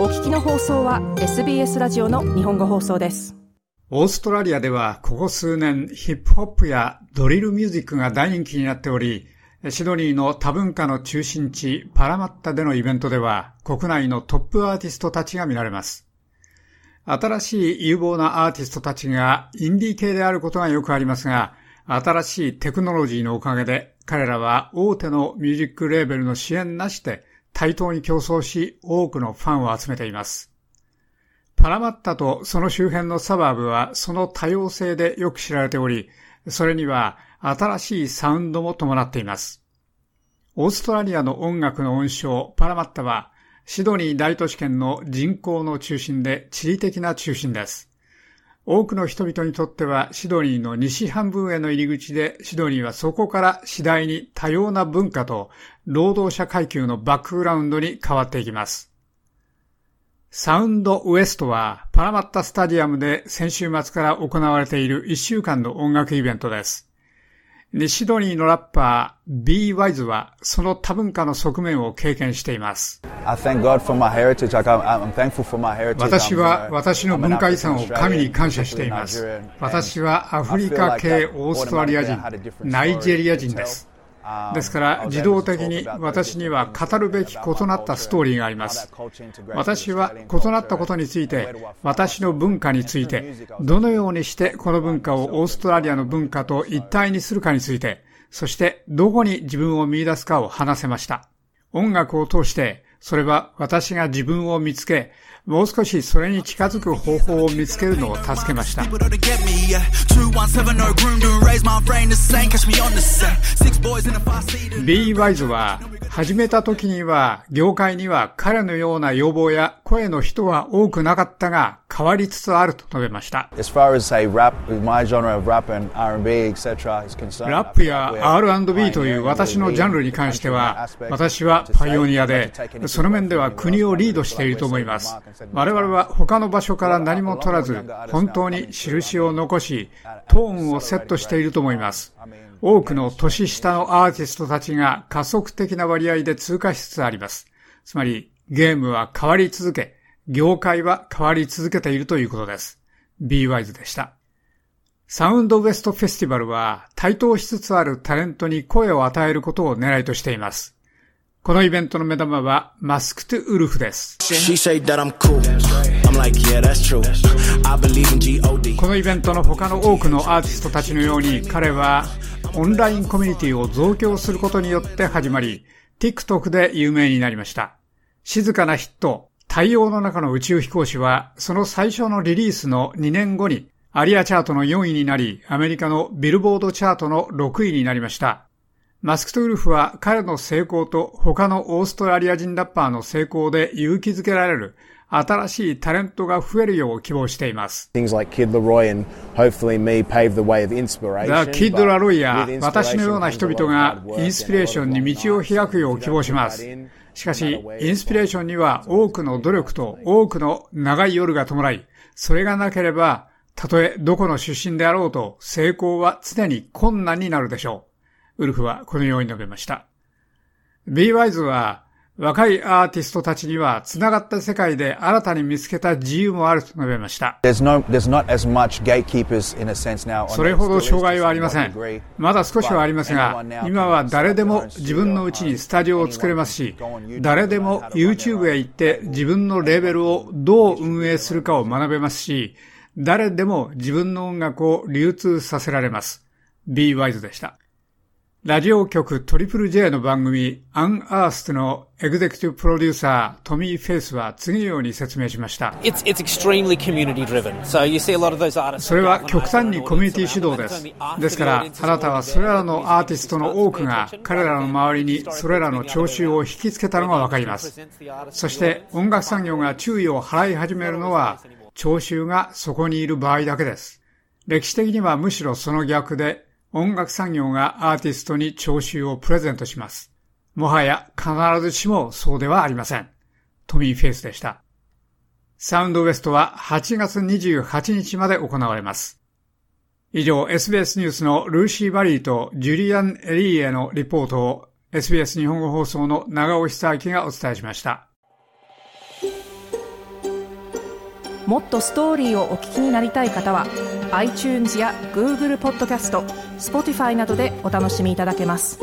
お聞きの放送は SBS ラジオの日本語放送です。オーストラリアではここ数年ヒップホップやドリルミュージックが大人気になっており、シドニーの多文化の中心地パラマッタでのイベントでは国内のトップアーティストたちが見られます。新しい有望なアーティストたちがインディー系であることがよくありますが、新しいテクノロジーのおかげで彼らは大手のミュージックレーベルの支援なしで対等に競争し多くのファンを集めています。パラマッタとその周辺のサバーブはその多様性でよく知られており、それには新しいサウンドも伴っています。オーストラリアの音楽の温床パラマッタはシドニー大都市圏の人口の中心で地理的な中心です。多くの人々にとってはシドニーの西半分への入り口でシドニーはそこから次第に多様な文化と労働者階級のバックグラウンドに変わっていきます。サウンドウエストはパラマッタスタジアムで先週末から行われている1週間の音楽イベントです。シドニーのラッパー B ワイズはその多文化の側面を経験しています。私は私の文化遺産を神に感謝しています。私はアフリカ系オーストラリア人、ナイジェリア人です。ですから自動的に私には語るべき異なったストーリーがあります。私は異なったことについて、私の文化について、どのようにしてこの文化をオーストラリアの文化と一体にするかについて、そしてどこに自分を見出すかを話せました。音楽を通して、それは私が自分を見つけ、もう少しそれに近づく方法を見つけるのを助けました。B ワイズは始めた時には業界には彼のような要望や声の人は多くなかったが変わりつつあると述べました。ラップや R&B という私のジャンルに関しては私はパイオニアでその面では国をリードしていると思います。我々は他の場所から何も取らず本当に印を残しトーンをセットしていると思います。多くの年下のアーティストたちが加速的な割合で通過しつつあります。つまり、ゲームは変わり続け、業界は変わり続けているということです。b ワイズでした。サウンドウエストフェスティバルは台頭しつつあるタレントに声を与えることを狙いとしています。このイベントの目玉はマスクトゥウルフです。このイベントの他の多くのアーティストたちのように彼はオンラインコミュニティを増強することによって始まり、TikTok で有名になりました。静かなヒット、太陽の中の宇宙飛行士は、その最初のリリースの2年後に、アリアチャートの4位になり、アメリカのビルボードチャートの6位になりました。マスクトウルフは彼の成功と他のオーストラリア人ラッパーの成功で勇気づけられる新しいタレントが増えるよう希望しています。ザ・キッド・ラロイや私のような人々がインスピレーションに道を開くよう希望します。しかし、インスピレーションには多くの努力と多くの長い夜が伴い、それがなければ、たとえどこの出身であろうと成功は常に困難になるでしょう。ウルフはこのように述べました。ビーワイズは若いアーティストたちには、つながった世界で新たに見つけた自由もあると述べました。それほど障害はありません。まだ少しはありますが、今は誰でも自分のうちにスタジオを作れますし、誰でも YouTube へ行って自分のレーベルをどう運営するかを学べますし、誰でも自分の音楽を流通させられます。B ワイズでした。ラジオ局トリプル J の番組 Unearthed のエグゼクティブプロデューサートミー・フェイスは次のように説明しました。それは極端にコミュニティ主導です。ですから、あなたはそれらのアーティストの多くが彼らの周りにそれらの聴衆を引きつけたのがわかります。そして音楽産業が注意を払い始めるのは聴衆がそこにいる場合だけです。歴史的にはむしろその逆で音楽産業がアーティストに聴衆をプレゼントします。もはや必ずしもそうではありません。トミーフェイスでした。サウンドウエストは8月28日まで行われます。以上 SBS ニュースのルーシー・バリーとジュリアン・エリーへのリポートを SBS 日本語放送の長尾久明がお伝えしました。もっとストーリーをお聞きになりたい方は iTunes や Google ポッドキャスト Spotify などでお楽しみいただけます。